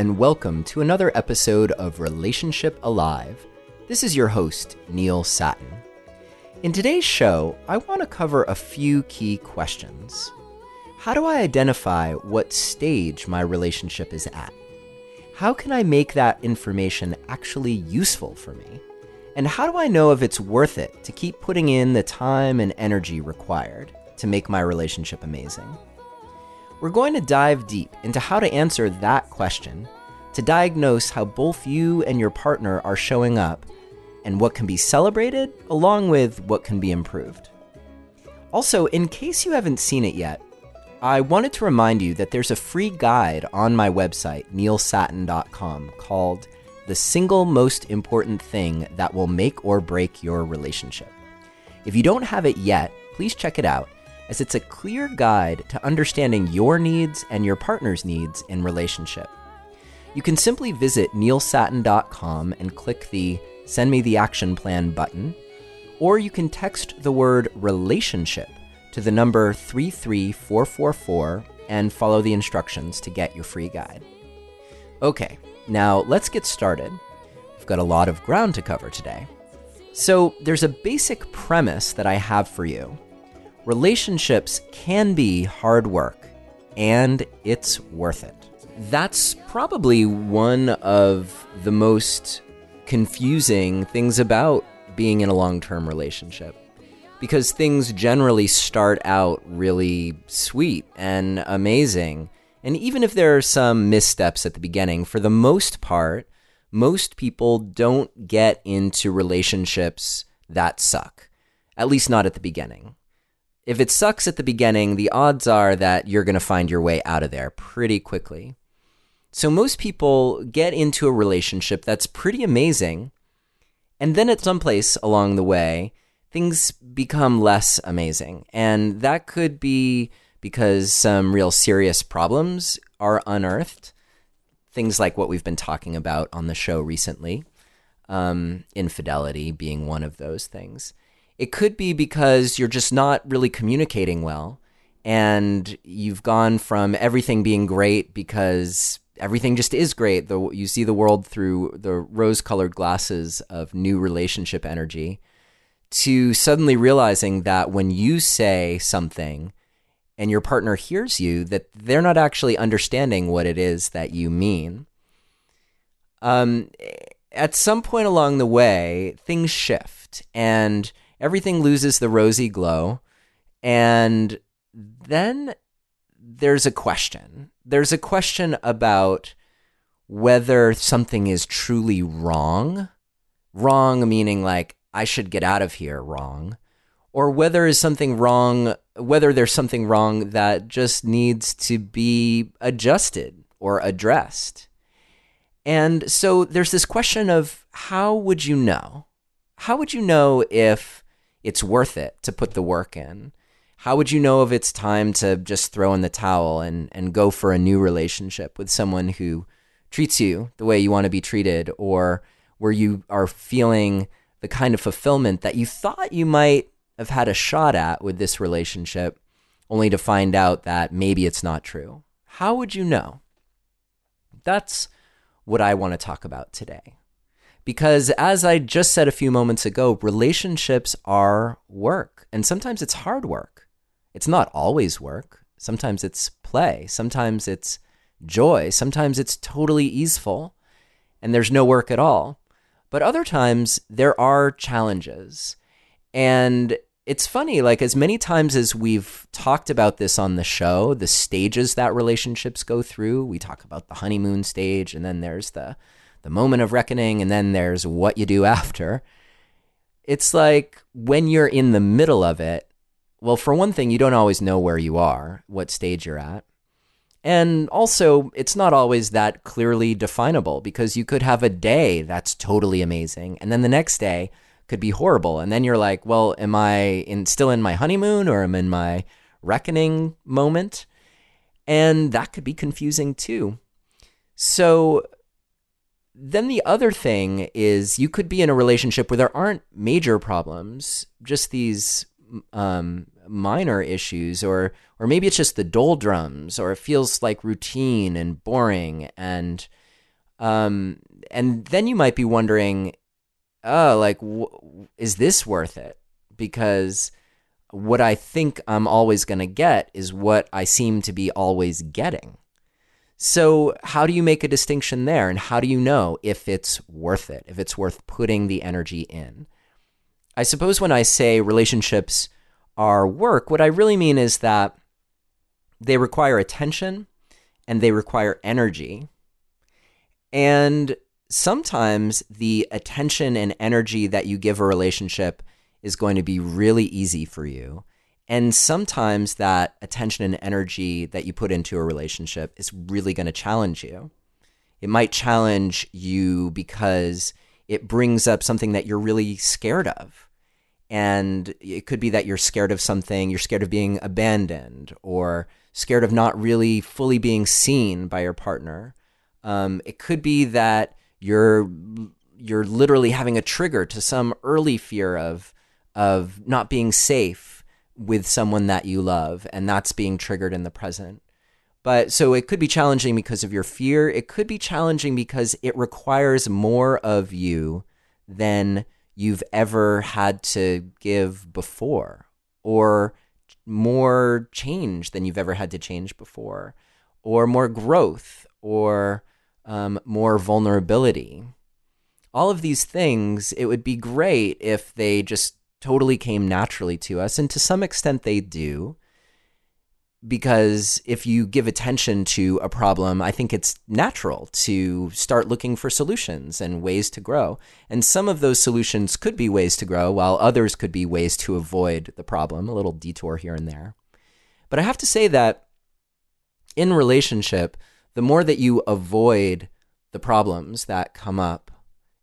and welcome to another episode of Relationship Alive. This is your host, Neil Sattin. In today's show, I want to cover a few key questions. How do I identify what stage my relationship is at? How can I make that information actually useful for me? And how do I know if it's worth it to keep putting in the time and energy required to make my relationship amazing? We're going to dive deep into how to answer that question, to diagnose how both you and your partner are showing up, and what can be celebrated, along with what can be improved. Also, in case you haven't seen it yet, I wanted to remind you that there's a free guide on my website, neilsattin.com, called The Single Most Important Thing That Will Make or Break Your Relationship. If you don't have it yet, please check it out as it's a clear guide to understanding your needs and your partner's needs in relationship. You can simply visit neilsattin.com and click the Send Me the Action Plan button, or you can text the word relationship to the number 33444 and follow the instructions to get your free guide. Okay, now let's get started. We've got a lot of ground to cover today. So, there's a basic premise that I have for you relationships can be hard work, and it's worth it. That's probably one of the most confusing things about being in a long term relationship. Because things generally start out really sweet and amazing. And even if there are some missteps at the beginning, for the most part, most people don't get into relationships that suck. At least not at the beginning if it sucks at the beginning, the odds are that you're going to find your way out of there pretty quickly. So most people get into a relationship that's pretty amazing, and then at some place along the way, things become less amazing. And that could be because some real serious problems are unearthed. Things like what we've been talking about on the show recently, um, infidelity being one of those things. It could be because you're just not really communicating well and you've gone from everything being great because everything just is great. The, you see the world through the rose colored glasses of new relationship energy to suddenly realizing that when you say something and your partner hears you, that they're not actually understanding what it is that you mean. Um, at some point along the way, things shift and everything loses the rosy glow. And then there's a question. There's a question about whether something is truly wrong. Wrong meaning like I should get out of here wrong. Or whether is something wrong, whether there's something wrong that just needs to be adjusted or addressed. And so there's this question of how would you know? How would you know if it's worth it to put the work in? How would you know if it's time to just throw in the towel and, and go for a new relationship with someone who treats you the way you want to be treated or where you are feeling the kind of fulfillment that you thought you might have had a shot at with this relationship, only to find out that maybe it's not true? How would you know? That's what I want to talk about today. Because as I just said a few moments ago, relationships are work, and sometimes it's hard work. It's not always work. Sometimes it's play. Sometimes it's joy. Sometimes it's totally easeful and there's no work at all. But other times there are challenges. And it's funny, like as many times as we've talked about this on the show, the stages that relationships go through, we talk about the honeymoon stage, and then there's the the moment of reckoning, and then there's what you do after. It's like when you're in the middle of it, well, for one thing, you don't always know where you are, what stage you're at. And also, it's not always that clearly definable because you could have a day that's totally amazing, and then the next day could be horrible. And then you're like, well, am I in, still in my honeymoon or am I in my reckoning moment? And that could be confusing too. So, then the other thing is you could be in a relationship where there aren't major problems, just these um, minor issues, or or maybe it's just the doldrums, or it feels like routine and boring, and Um, and then you might be wondering, oh, like, is this worth it? Because what I think I'm always going to get is what I seem to be always getting. So, how do you make a distinction there? And how do you know if it's worth it, if it's worth putting the energy in? I suppose when I say relationships are work, what I really mean is that they require attention and they require energy. And sometimes the attention and energy that you give a relationship is going to be really easy for you. And sometimes that attention and energy that you put into a relationship is really going to challenge you. It might challenge you because it brings up something that you're really scared of. And it could be that you're scared of something, you're scared of being abandoned or scared of not really fully being seen by your partner. Um, it could be that you're you're literally having a trigger to some early fear of of not being safe with someone that you love, and that's being triggered in the present. But so it could be challenging because of your fear. It could be challenging because it requires more of you than you've ever had to give before, or more change than you've ever had to change before, or more growth, or um, more vulnerability. All of these things, it would be great if they just totally came naturally to us. And to some extent, they do. Because if you give attention to a problem, I think it's natural to start looking for solutions and ways to grow. And some of those solutions could be ways to grow, while others could be ways to avoid the problem, a little detour here and there. But I have to say that in relationship, the more that you avoid the problems that come up,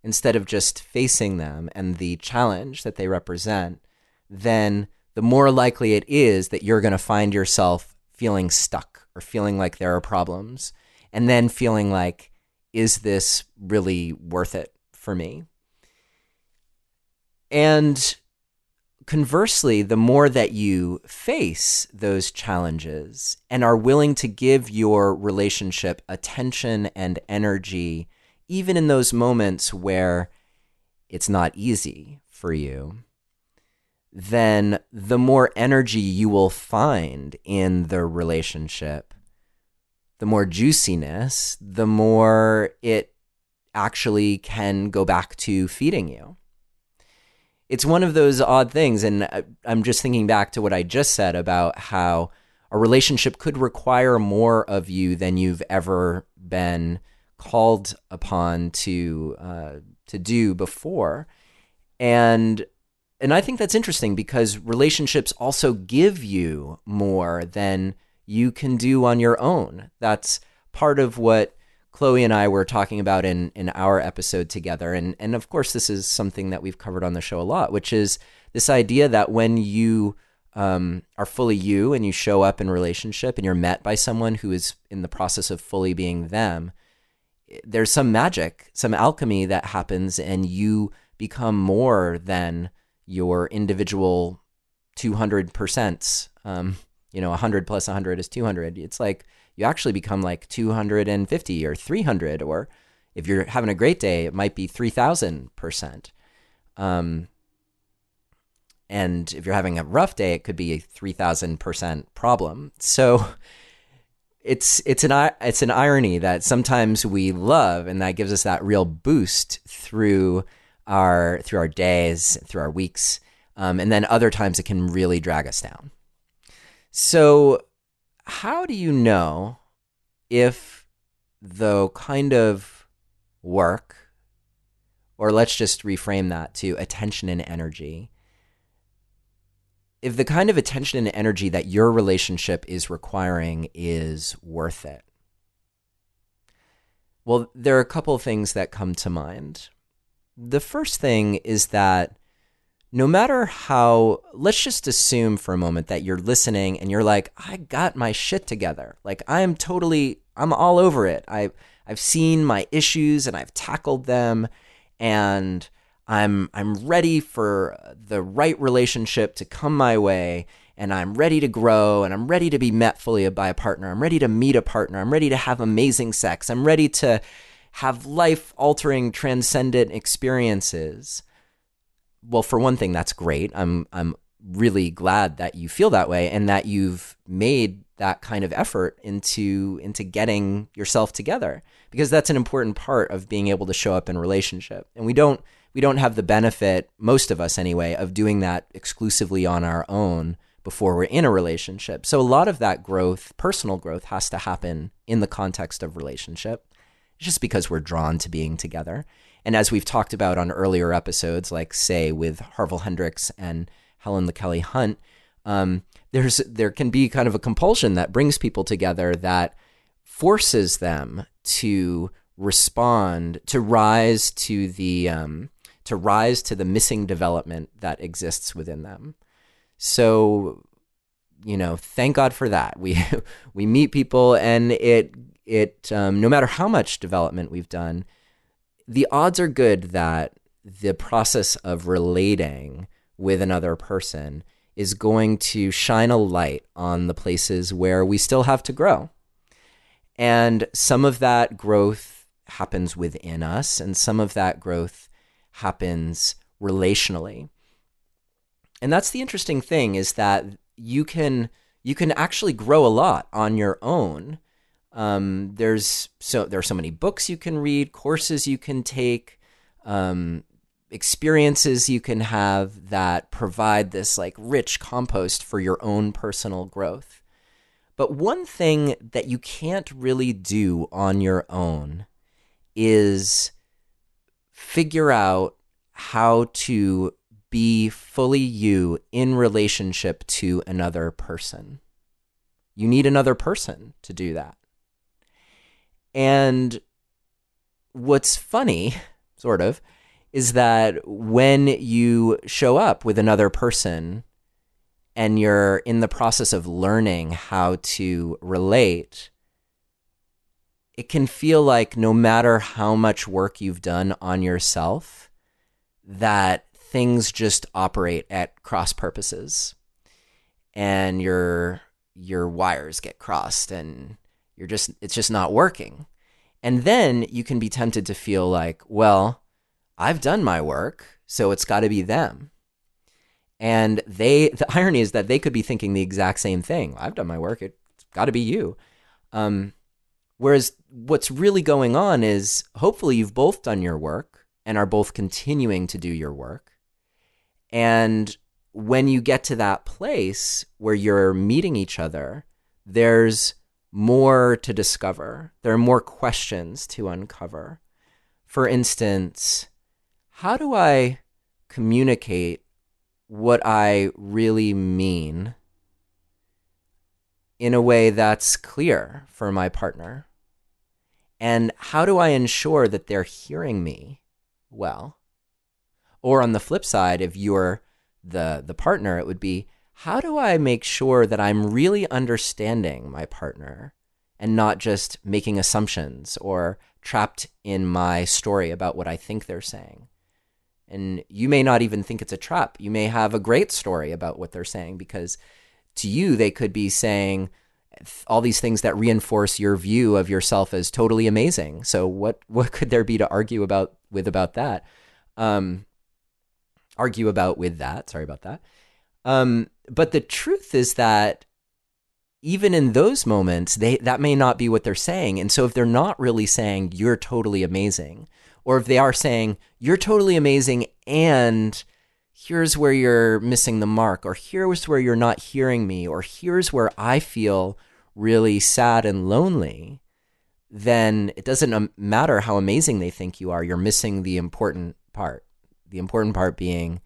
instead of just facing them and the challenge that they represent, then the more likely it is that you're going to find yourself feeling stuck or feeling like there are problems, and then feeling like, is this really worth it for me? And conversely, the more that you face those challenges and are willing to give your relationship attention and energy even in those moments where it's not easy for you, then the more energy you will find in the relationship, the more juiciness, the more it actually can go back to feeding you. It's one of those odd things. And I'm just thinking back to what I just said about how a relationship could require more of you than you've ever been called upon to uh, to do before, and and I think that's interesting because relationships also give you more than you can do on your own. That's part of what Chloe and I were talking about in in our episode together, and and of course this is something that we've covered on the show a lot, which is this idea that when you um, are fully you and you show up in relationship and you're met by someone who is in the process of fully being them, there's some magic, some alchemy that happens, and you become more than your individual 200%. Um, you know, 100 plus 100 is 200. It's like you actually become like 250 or 300, or if you're having a great day, it might be 3,000%. Um, and if you're having a rough day, it could be a 3,000% problem. So, it's it's an it's an irony that sometimes we love and that gives us that real boost through our through our days through our weeks um, and then other times it can really drag us down. So how do you know if the kind of work or let's just reframe that to attention and energy if the kind of attention and energy that your relationship is requiring is worth it. Well, there are a couple things that come to mind. The first thing is that no matter how, let's just assume for a moment that you're listening and you're like, I got my shit together. Like I'm totally, I'm all over it. I, I've seen my issues and I've tackled them and I'm I'm ready for the right relationship to come my way and I'm ready to grow and I'm ready to be met fully by a partner. I'm ready to meet a partner. I'm ready to have amazing sex. I'm ready to have life altering, transcendent experiences. Well, for one thing, that's great. I'm, I'm really glad that you feel that way and that you've made that kind of effort into into getting yourself together because that's an important part of being able to show up in relationship and we don't we don't have the benefit most of us anyway of doing that exclusively on our own before we're in a relationship. So a lot of that growth personal growth has to happen in the context of relationship just because we're drawn to being together. And as we've talked about on earlier episodes like say with Harville Hendrix and Helen LaKelly Hunt um, there's there can be kind of a compulsion that brings people together that forces them to respond to rise to the um, to rise to the missing development that exists within them. So, you know, thank God for that. We we meet people, and it it um, no matter how much development we've done, the odds are good that the process of relating with another person is going to shine a light on the places where we still have to grow. And some of that growth happens within us, and some of that growth happens relationally. And that's the interesting thing is that you can you can actually grow a lot on your own. Um, there's so there are so many books you can read, courses you can take, um, experiences you can have that provide this like rich compost for your own personal growth. But one thing that you can't really do on your own is figure out how to be fully you in relationship to another person. You need another person to do that. And what's funny, sort of, is that when you show up with another person and you're in the process of learning how to relate, it can feel like no matter how much work you've done on yourself, that things just operate at cross purposes and your your wires get crossed and you're just it's just not working. And then you can be tempted to feel like, well, I've done my work, so it's got to be them. And they, the irony is that they could be thinking the exact same thing. I've done my work. It's got to be you. Um, whereas what's really going on is hopefully you've both done your work and are both continuing to do your work. And when you get to that place where you're meeting each other, there's more to discover. There are more questions to uncover. For instance, how do I communicate what I really mean in a way that's clear for my partner? And how do I ensure that they're hearing me well? Or on the flip side, if you're the, the partner, it would be how do I make sure that I'm really understanding my partner and not just making assumptions or trapped in my story about what I think they're saying? And you may not even think it's a trap. You may have a great story about what they're saying because to you, they could be saying all these things that reinforce your view of yourself as totally amazing. So what, what could there be to argue about with about that? Um, argue about with that. Sorry about that. Um, but the truth is that even in those moments, they that may not be what they're saying. And so if they're not really saying you're totally amazing, or if they are saying, you're totally amazing and here's where you're missing the mark, or here's where you're not hearing me, or here's where I feel really sad and lonely, then it doesn't um, matter how amazing they think you are. You're missing the important part. The important part being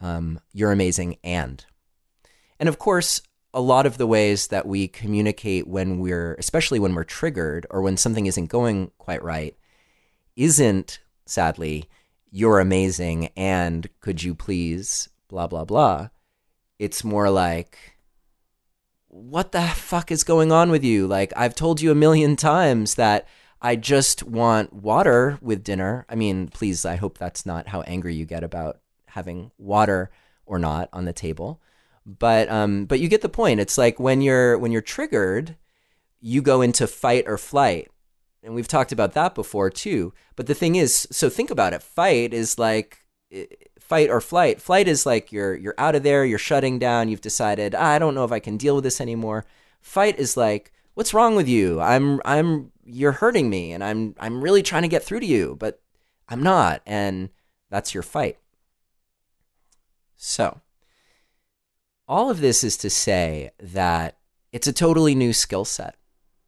um, you're amazing and. And of course, a lot of the ways that we communicate when we're, especially when we're triggered or when something isn't going quite right, isn't, sadly, you're amazing and could you please, blah, blah, blah. It's more like, what the fuck is going on with you? Like, I've told you a million times that I just want water with dinner. I mean, please, I hope that's not how angry you get about having water or not on the table. But um, but you get the point. It's like when you're when you're triggered, you go into fight or flight And we've talked about that before too. But the thing is, so think about it. Fight is like fight or flight. Flight is like you're you're out of there, you're shutting down, you've decided, ah, I don't know if I can deal with this anymore. Fight is like, what's wrong with you? I'm I'm you're hurting me and I'm I'm really trying to get through to you, but I'm not. And that's your fight. So, all of this is to say that it's a totally new skill set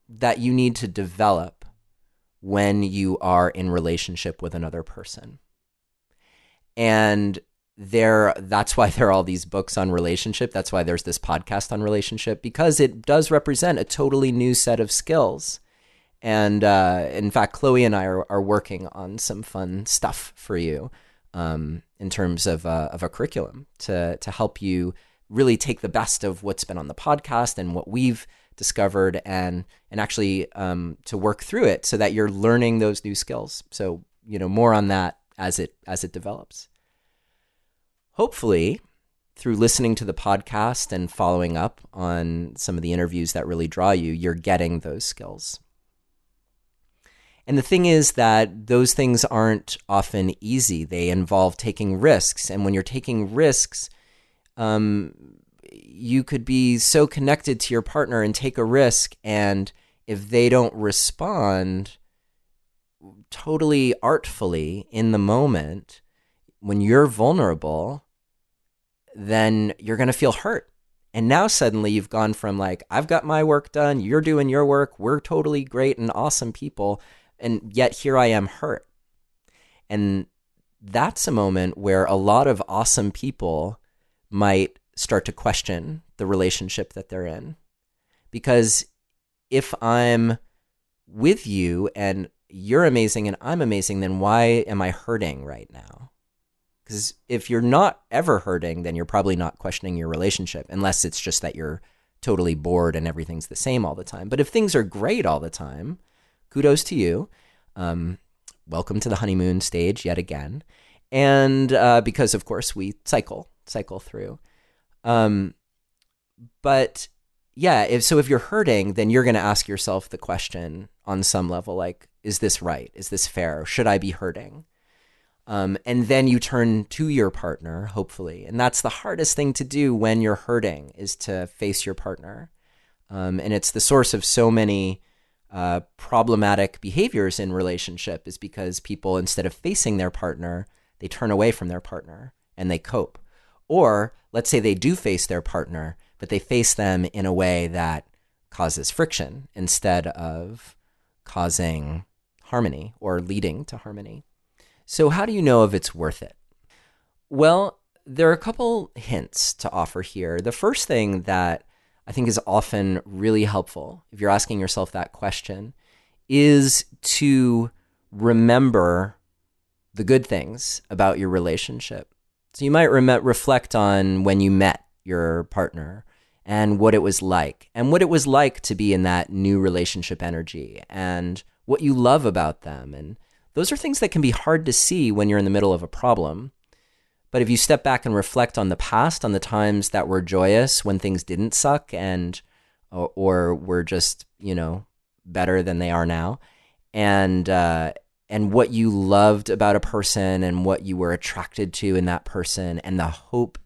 that you need to develop when you are in relationship with another person. And there that's why there are all these books on relationship. That's why there's this podcast on relationship because it does represent a totally new set of skills. And uh, in fact, Chloe and I are, are working on some fun stuff for you um, in terms of, uh, of a curriculum to, to help you really take the best of what's been on the podcast and what we've discovered and and actually um, to work through it so that you're learning those new skills. So you know more on that as it as it develops. Hopefully, through listening to the podcast and following up on some of the interviews that really draw you, you're getting those skills. And the thing is that those things aren't often easy. They involve taking risks. And when you're taking risks, um, you could be so connected to your partner and take a risk. And if they don't respond totally artfully in the moment, when you're vulnerable, then you're going to feel hurt. And now suddenly you've gone from like, I've got my work done, you're doing your work, we're totally great and awesome people and yet here I am hurt. And that's a moment where a lot of awesome people might start to question the relationship that they're in. Because if I'm with you and you're amazing and I'm amazing, then why am I hurting right now? Because if you're not ever hurting, then you're probably not questioning your relationship, unless it's just that you're totally bored and everything's the same all the time. But if things are great all the time, kudos to you. Um, welcome to the honeymoon stage yet again. And uh, because, of course, we cycle, cycle through. Um, but yeah, if so, if you're hurting, then you're going to ask yourself the question on some level, like, is this right? Is this fair? Should I be hurting? Um, and then you turn to your partner, hopefully. And that's the hardest thing to do when you're hurting is to face your partner. Um, and it's the source of so many uh, problematic behaviors in relationship is because people instead of facing their partner they turn away from their partner and they cope or let's say they do face their partner but they face them in a way that causes friction instead of causing harmony or leading to harmony. So how do you know if it's worth it? Well there are a couple hints to offer here. The first thing that I think is often really helpful if you're asking yourself that question is to remember the good things about your relationship. So you might reflect on when you met your partner and what it was like, and what it was like to be in that new relationship energy, and what you love about them. And those are things that can be hard to see when you're in the middle of a problem. But if you step back and reflect on the past, on the times that were joyous when things didn't suck and or, or were just you know better than they are now, and uh, and what you loved about a person and what you were attracted to in that person and the hope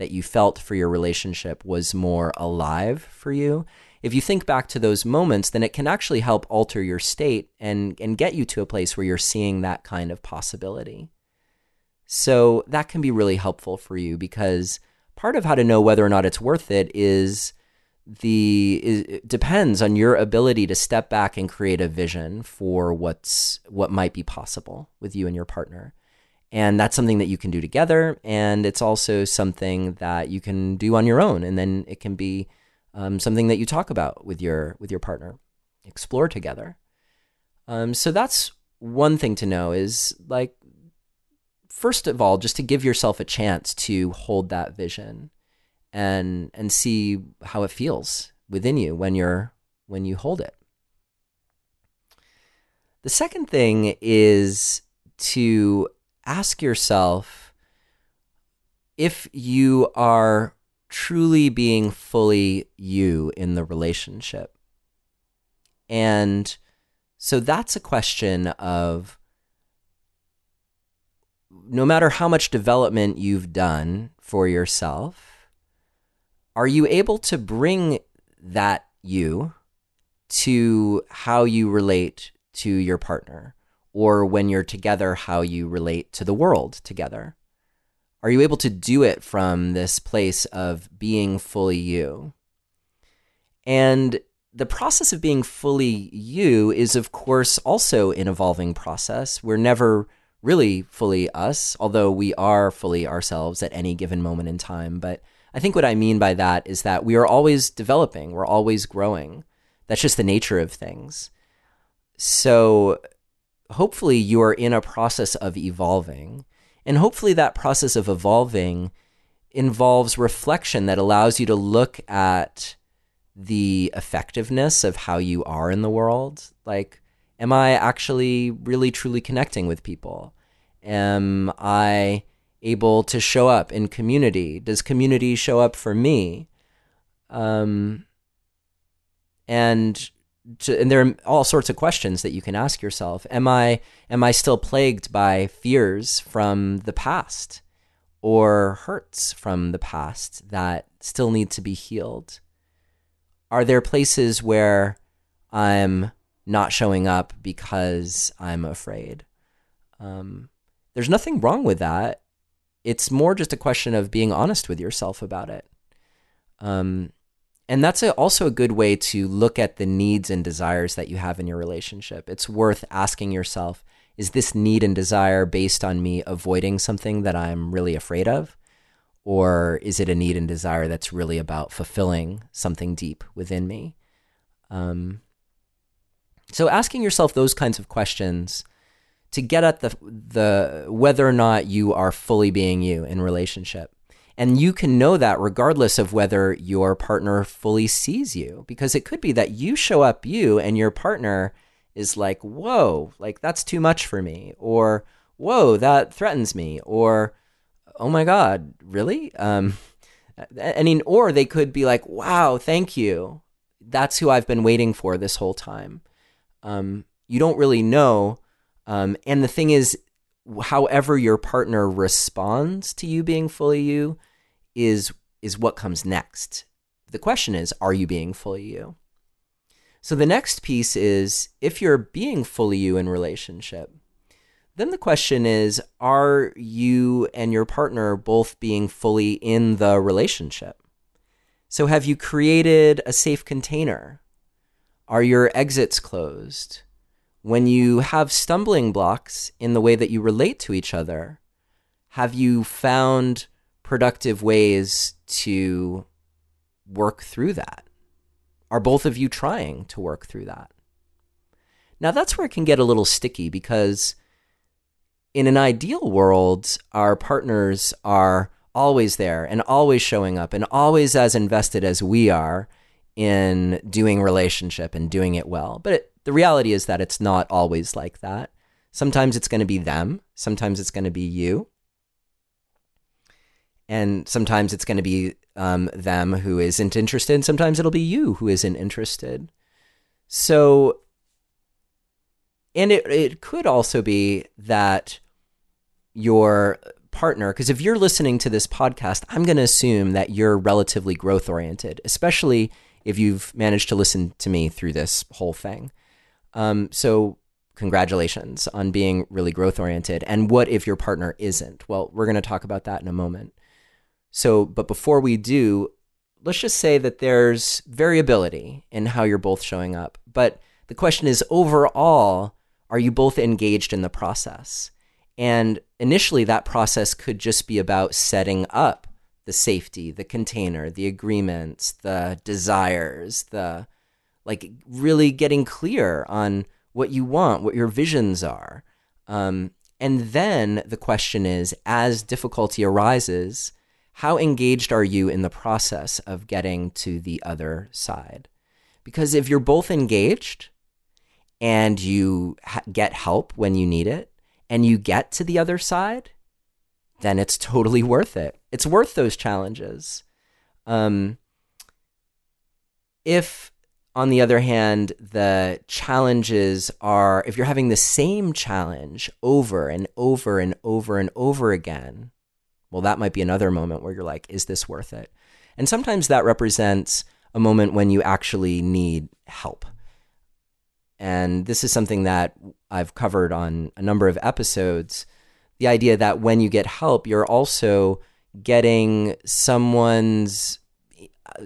that you felt for your relationship was more alive for you. If you think back to those moments, then it can actually help alter your state and and get you to a place where you're seeing that kind of possibility. So that can be really helpful for you because part of how to know whether or not it's worth it is the it depends on your ability to step back and create a vision for what's what might be possible with you and your partner. And that's something that you can do together and it's also something that you can do on your own and then it can be um, something that you talk about with your with your partner explore together um, so that's one thing to know is like first of all, just to give yourself a chance to hold that vision and and see how it feels within you when you're when you hold it. The second thing is to ask yourself if you are truly being fully you in the relationship. And So that's a question of no matter how much development you've done for yourself, are you able to bring that you to how you relate to your partner? Or when you're together, how you relate to the world together? Are you able to do it from this place of being fully you? And the process of being fully you is, of course, also an evolving process. We're never really fully us, although we are fully ourselves at any given moment in time. But I think what I mean by that is that we are always developing, we're always growing. That's just the nature of things. So hopefully you are in a process of evolving. And hopefully that process of evolving involves reflection that allows you to look at the effectiveness of how you are in the world. Like, am I actually really truly connecting with people? Am I able to show up in community? Does community show up for me? Um, and to, and there are all sorts of questions that you can ask yourself. Am I am I still plagued by fears from the past or hurts from the past that still need to be healed? Are there places where I'm not showing up because I'm afraid? Um, there's nothing wrong with that. It's more just a question of being honest with yourself about it. Um, and that's a, also a good way to look at the needs and desires that you have in your relationship. It's worth asking yourself is this need and desire based on me avoiding something that I'm really afraid of? Or is it a need and desire that's really about fulfilling something deep within me? Um, so asking yourself those kinds of questions to get at the the whether or not you are fully being you in relationship and you can know that regardless of whether your partner fully sees you, because it could be that you show up you and your partner is like, whoa, like that's too much for me, or whoa, that threatens me, or oh my God, really? Um, I mean, or they could be like, wow, thank you. That's who I've been waiting for this whole time. Um, you don't really know. Um, and the thing is, however your partner responds to you being fully you is is what comes next. The question is, are you being fully you? So the next piece is if you're being fully you in relationship, then the question is, are you and your partner both being fully in the relationship? So have you created a safe container? Are your exits closed? When you have stumbling blocks in the way that you relate to each other, have you found productive ways to work through that? Are both of you trying to work through that? Now, that's where it can get a little sticky because in an ideal world, our partners are always there and always showing up and always as invested as we are in doing relationship and doing it well. But it, the reality is that it's not always like that. Sometimes it's going to be them, sometimes it's going to be you and sometimes it's going to be um, them who isn't interested sometimes it'll be you who isn't interested. So and it, it could also be that your partner because if you're listening to this podcast i'm going to assume that you're relatively growth oriented especially if you've managed to listen to me through this whole thing. Um, so congratulations on being really growth oriented and what if your partner isn't? Well we're going to talk about that in a moment so, but before we do, let's just say that there's variability in how you're both showing up. But the question is overall, are you both engaged in the process? And initially, that process could just be about setting up the safety, the container, the agreements, the desires, the like really getting clear on what you want, what your visions are. Um, and then the question is as difficulty arises, how engaged are you in the process of getting to the other side? Because if you're both engaged and you ha- get help when you need it and you get to the other side, then it's totally worth it. It's worth those challenges. Um, if on the other hand, the challenges are if you're having the same challenge over and over and over and over again, well, that might be another moment where you're like, is this worth it? And sometimes that represents a moment when you actually need help. And this is something that I've covered on a number of episodes. The idea that when you get help, you're also getting someone's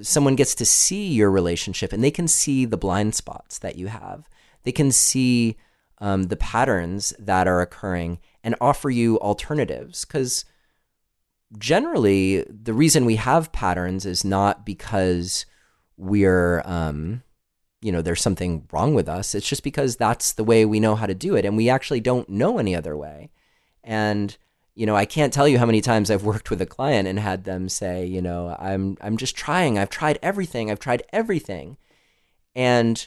someone gets to see your relationship and they can see the blind spots that you have. They can see um, the patterns that are occurring and offer you alternatives. Because generally, the reason we have patterns is not because we're, um, you know, there's something wrong with us. It's just because that's the way we know how to do it. And we actually don't know any other way. And you know, I can't tell you how many times I've worked with a client and had them say, you know, I'm I'm just trying. I've tried everything. I've tried everything. And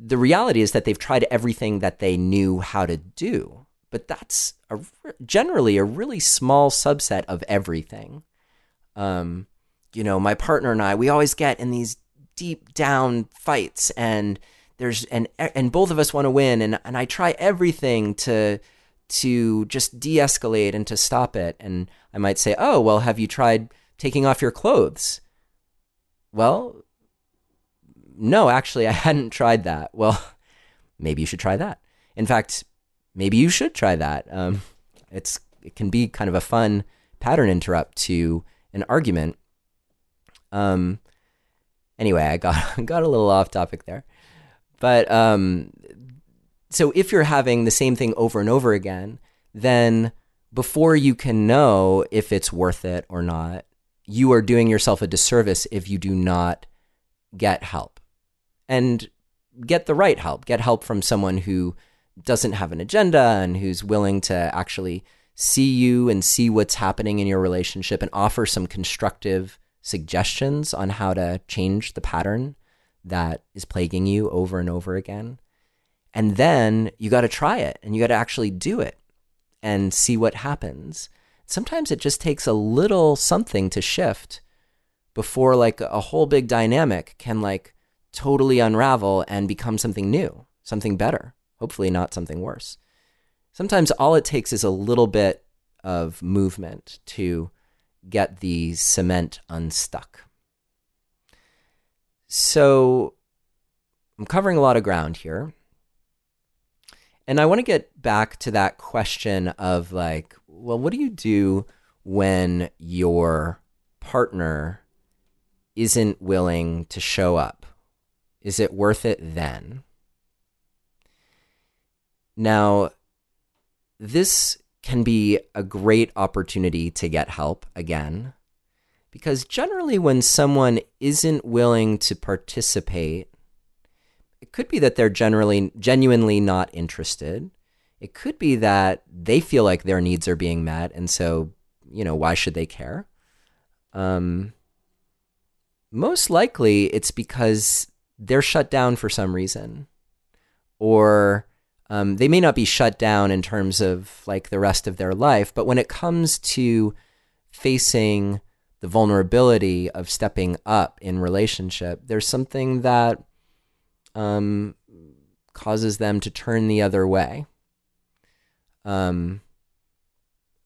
the reality is that they've tried everything that they knew how to do. But that's a, generally a really small subset of everything. Um, you know, my partner and I, we always get in these deep down fights and there's and and both of us want to win and and I try everything to to just de escalate and to stop it. And I might say, Oh, well, have you tried taking off your clothes? Well, no, actually, I hadn't tried that. Well, maybe you should try that. In fact, maybe you should try that. Um, it's it can be kind of a fun pattern interrupt to an argument. Um, anyway, I got got a little off topic there, but um, so if you're having the same thing over and over again, then before you can know if it's worth it or not, you are doing yourself a disservice if you do not get help. And get the right help. Get help from someone who doesn't have an agenda and who's willing to actually see you and see what's happening in your relationship and offer some constructive suggestions on how to change the pattern that is plaguing you over and over again. And then you got to try it and you got to actually do it and see what happens. Sometimes it just takes a little something to shift before like a whole big dynamic can like totally unravel and become something new, something better, hopefully not something worse. Sometimes all it takes is a little bit of movement to get the cement unstuck. So I'm covering a lot of ground here. And I want to get back to that question of like, well, what do you do when your partner isn't willing to show up? Is it worth it then? Now, this can be a great opportunity to get help again, because generally, when someone isn't willing to participate it could be that they're generally genuinely not interested. It could be that they feel like their needs are being met, and so you know why should they care? Um, most likely, it's because they're shut down for some reason, or um, they may not be shut down in terms of like the rest of their life, but when it comes to facing the vulnerability of stepping up in relationship, there's something that um, causes them to turn the other way. Um,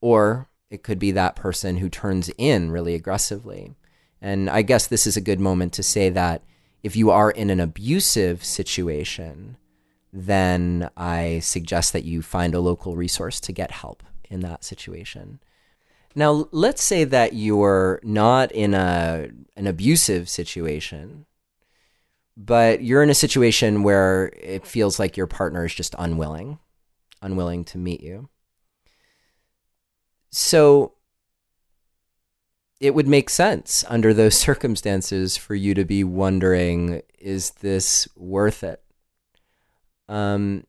or it could be that person who turns in really aggressively. And I guess this is a good moment to say that if you are in an abusive situation, then I suggest that you find a local resource to get help in that situation. Now, let's say that you're not in a an abusive situation, but you're in a situation where it feels like your partner is just unwilling, unwilling to meet you. So it would make sense under those circumstances for you to be wondering is this worth it? Um,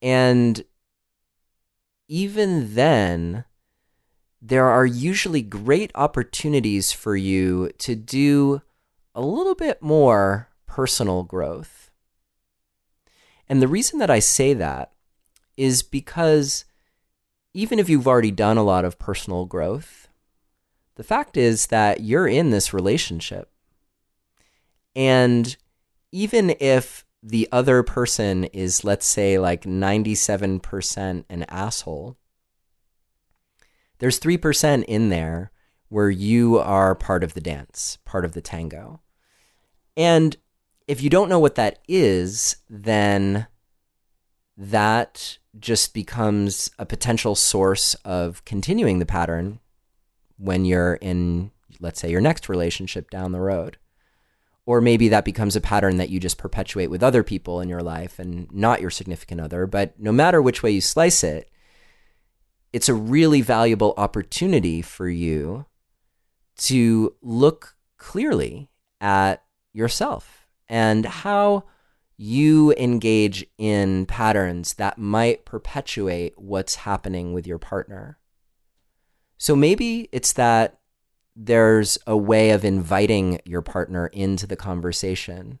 and even then, there are usually great opportunities for you to do a little bit more personal growth. And the reason that I say that is because even if you've already done a lot of personal growth, the fact is that you're in this relationship. And even if the other person is, let's say, like 97% an asshole, there's 3% in there where you are part of the dance, part of the tango. And if you don't know what that is, then that just becomes a potential source of continuing the pattern when you're in, let's say, your next relationship down the road. Or maybe that becomes a pattern that you just perpetuate with other people in your life and not your significant other. But no matter which way you slice it, it's a really valuable opportunity for you to look clearly at yourself and how you engage in patterns that might perpetuate what's happening with your partner. So maybe it's that there's a way of inviting your partner into the conversation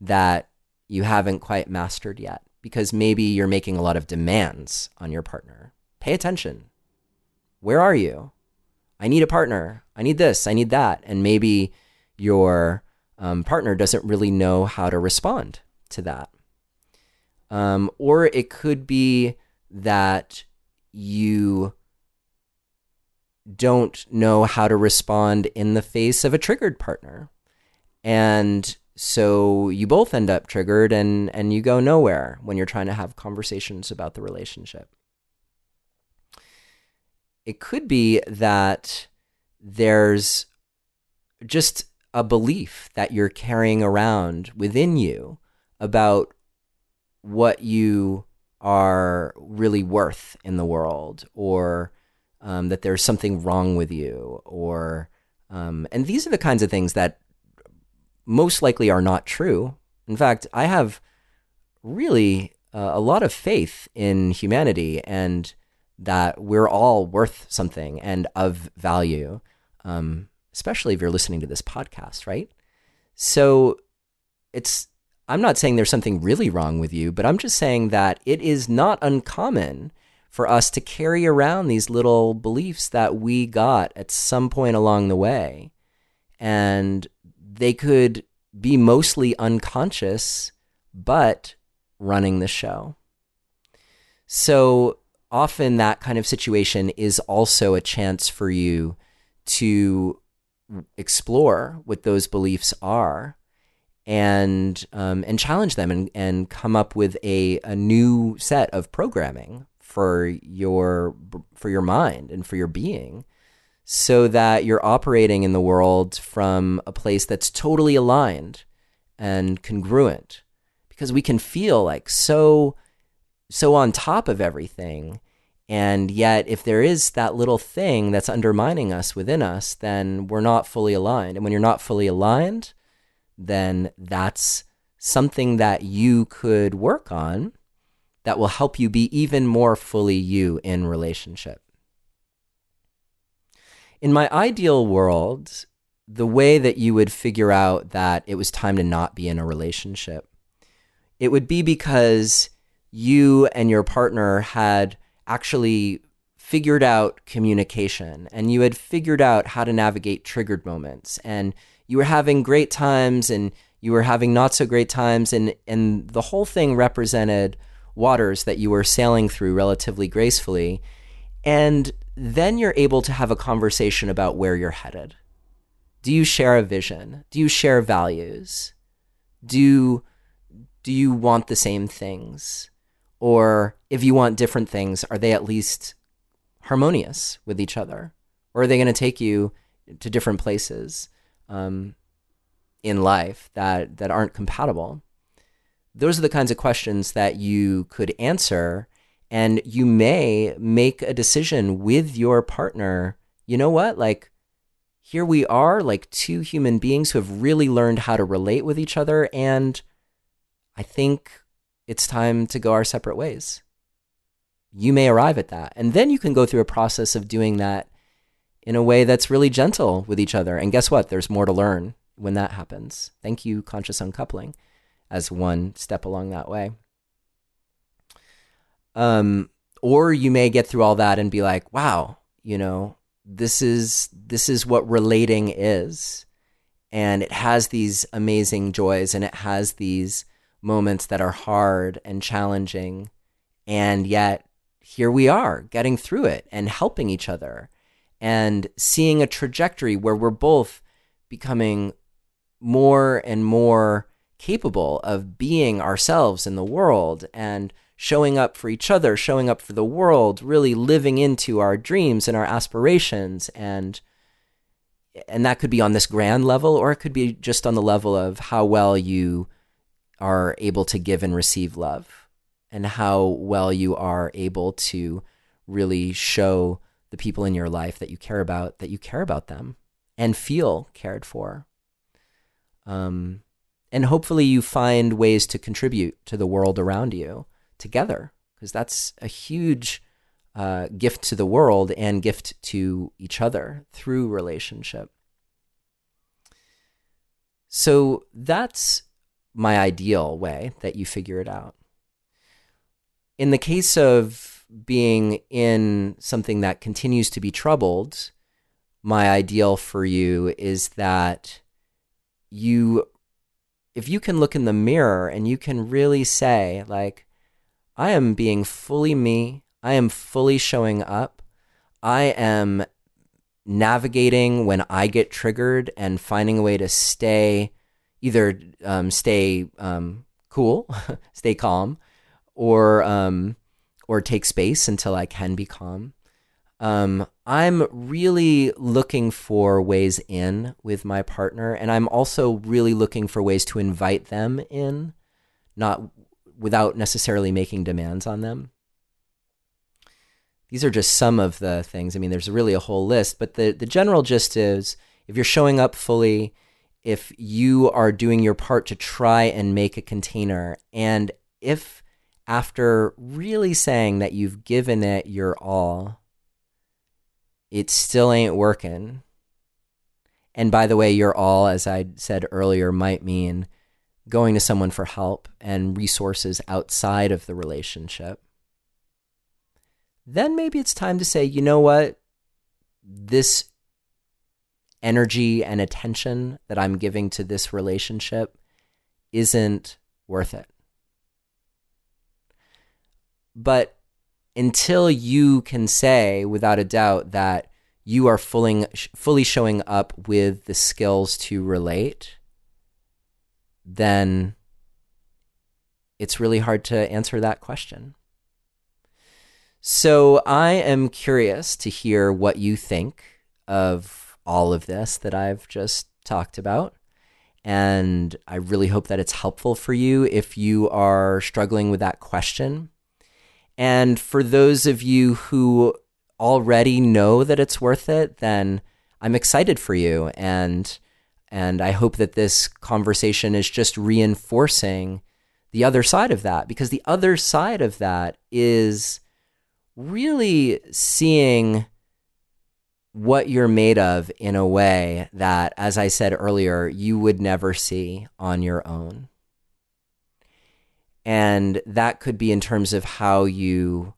that you haven't quite mastered yet because maybe you're making a lot of demands on your partner. Pay attention. Where are you? I need a partner. I need this. I need that. And maybe your um, partner doesn't really know how to respond to that. Um, or it could be that you don't know how to respond in the face of a triggered partner. And so you both end up triggered and, and you go nowhere when you're trying to have conversations about the relationship. It could be that there's just a belief that you're carrying around within you about what you are really worth in the world or um, that there's something wrong with you or um, and these are the kinds of things that most likely are not true. In fact i have really uh, a lot of faith in humanity and that we're all worth something and of value um, especially if you're listening to this podcast right? So it's I'm not saying there's something really wrong with you, but I'm just saying that it is not uncommon for us to carry around these little beliefs that we got at some point along the way. And they could be mostly unconscious, but running the show. So often that kind of situation is also a chance for you to explore what those beliefs are and um, and challenge them and, and come up with a, a new set of programming for your for your mind and for your being so that you're operating in the world from a place that's totally aligned and congruent. Because we can feel like so so on top of everything and yet if there is that little thing that's undermining us within us then we're not fully aligned. And when you're not fully aligned then that's something that you could work on that will help you be even more fully you in relationship. In my ideal world, the way that you would figure out that it was time to not be in a relationship, it would be because you and your partner had actually figured out communication and you had figured out how to navigate triggered moments and you were having great times and you were having not so great times and and the whole thing represented waters that you were sailing through relatively gracefully and then you're able to have a conversation about where you're headed. Do you share a vision? Do you share values? Do do you want the same things? Or if you want different things are they at least harmonious with each other? Or are they going to take you to different places um, in life that that aren't compatible. Those are the kinds of questions that you could answer, and you may make a decision with your partner. You know what? Like, here we are, like two human beings who have really learned how to relate with each other, and I think it's time to go our separate ways. You may arrive at that. And then you can go through a process of doing that in a way that's really gentle with each other. And guess what? There's more to learn when that happens. Thank you, conscious uncoupling, as one step along that way. Um, or you may get through all that and be like, wow, you know, this is this is what relating is. and it has these amazing joys and it has these moments that are hard and challenging. And yet, here we are getting through it and helping each other and seeing a trajectory where we're both becoming more and more capable of being ourselves in the world and showing up for each other, showing up for the world, really living into our dreams and our aspirations. And and that could be on this grand level or it could be just on the level of how well you are able to give and receive love and how well you are able to really show the people in your life that you care about that you care about them and feel cared for. Um, and hopefully you find ways to contribute to the world around you together because that's a huge uh, gift to the world and gift to each other through relationship. So that's my ideal way that you figure it out. In the case of being in something that continues to be troubled, my ideal for you is that you, if you can look in the mirror and you can really say, like, I am being fully me, I am fully showing up. I am navigating when I get triggered and finding a way to stay either um, stay um, cool, stay calm, or um, or take space until I can be calm. Um, I'm really looking for ways in with my partner, and I'm also really looking for ways to invite them in, not without necessarily making demands on them these are just some of the things. I mean, there's really a whole list, but the, the general gist is if you're showing up fully, if you are doing your part to try and make a container, and if after really saying that you've given it your all, it still ain't working. And by the way, your all, as I said earlier, might mean going to someone for help and resources outside of the relationship then maybe it's time to say, you know what? This energy and attention that I'm giving to this relationship isn't worth it. But until you can say without a doubt that you are fully, fully showing up with the skills to relate, then it's really hard to answer that question. So I am curious to hear what you think of all of this that I've just talked about. And I really hope that it's helpful for you if you are struggling with that question. And for those of you who already know that it's worth it, then I'm excited for you. And and I hope that this conversation is just reinforcing the other side of that because the other side of that is really seeing what you're made of in a way that, as I said earlier, you would never see on your own. And that could be in terms of how you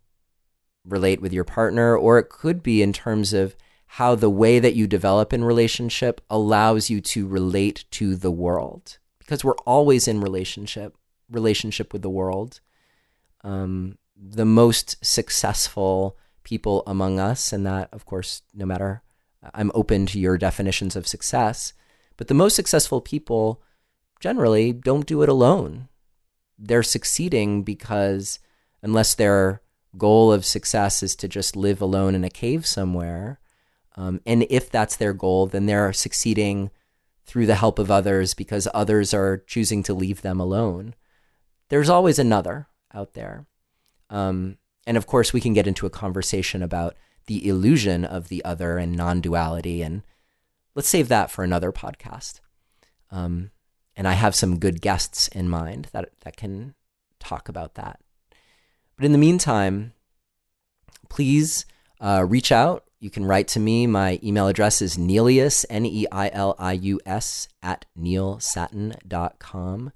relate with your partner, or it could be in terms of how the way that you develop in relationship allows you to relate to the world. Because we're always in relationship, relationship with the world. Um, the most successful people among us, and that, of course, no matter, I'm open to your definitions of success, but the most successful people generally don't do it alone. They're succeeding because unless their goal of success is to just live alone in a cave somewhere, um, and if that's their goal, then they're succeeding through the help of others because others are choosing to leave them alone. There's always another out there. Um, and of course, we can get into a conversation about the illusion of the other and non duality. And let's save that for another podcast. Um, and I have some good guests in mind that, that can talk about that. But in the meantime, please uh, reach out. You can write to me. My email address is Neilius, N E I L I U S, at neilsattin.com.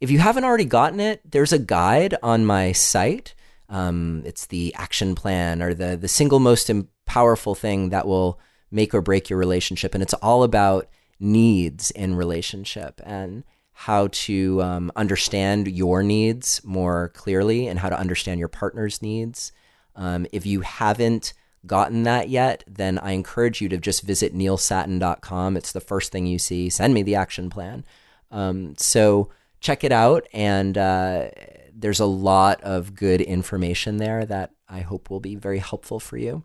If you haven't already gotten it, there's a guide on my site um, it's the action plan or the the single most powerful thing that will make or break your relationship, and it's all about needs in relationship and how to um, understand your needs more clearly and how to understand your partner's needs. Um, if you haven't gotten that yet, then I encourage you to just visit neilsattin.com. It's the first thing you see. Send me the action plan. Um, so check it out. And uh, there's a lot of good information there that I hope will be very helpful for you.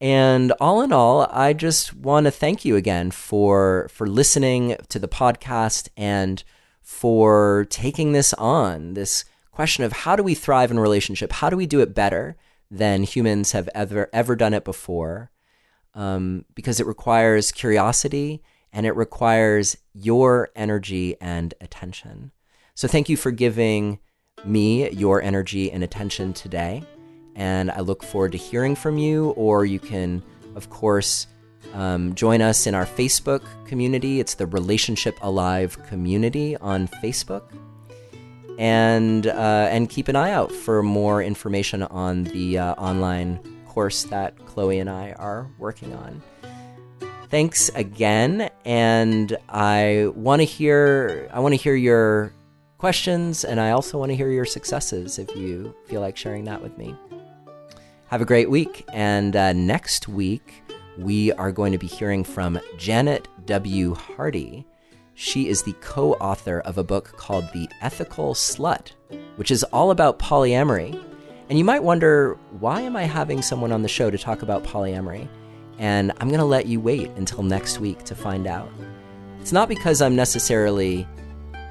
And all in all, I just want to thank you again for for listening to the podcast and for taking this on this question of how do we thrive in relationship? How do we do it better than humans have ever ever done it before? Um, because it requires curiosity and it requires your energy and attention. So thank you for giving me your energy and attention today and I look forward to hearing from you. Or you can, of course, um, join us in our Facebook community. It's the Relationship Alive community on Facebook. And, uh, and keep an eye out for more information on the uh, online course that Chloe and I are working on. Thanks again, and I want to hear I want to hear your questions, and I also want to hear your successes if you feel like sharing that with me. Have a great week. And uh, next week, we are going to be hearing from Janet W. Hardy. She is the co author of a book called The Ethical Slut, which is all about polyamory. And you might wonder, why am I having someone on the show to talk about polyamory? And I'm going to let you wait until next week to find out. It's not because I'm necessarily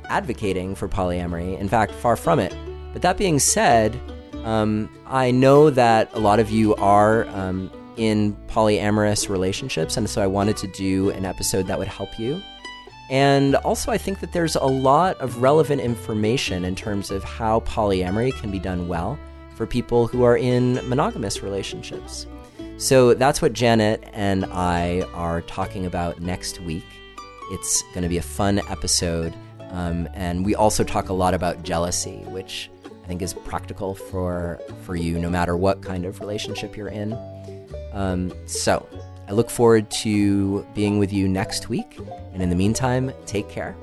advocating for polyamory, in fact, far from it. But that being said, um, I know that a lot of you are um, in polyamorous relationships, and so I wanted to do an episode that would help you. And also, I think that there's a lot of relevant information in terms of how polyamory can be done well for people who are in monogamous relationships. So that's what Janet and I are talking about next week. It's going to be a fun episode. Um, and we also talk a lot about jealousy, which I think is practical for for you, no matter what kind of relationship you're in. Um, so I look forward to being with you next week, and in the meantime, take care.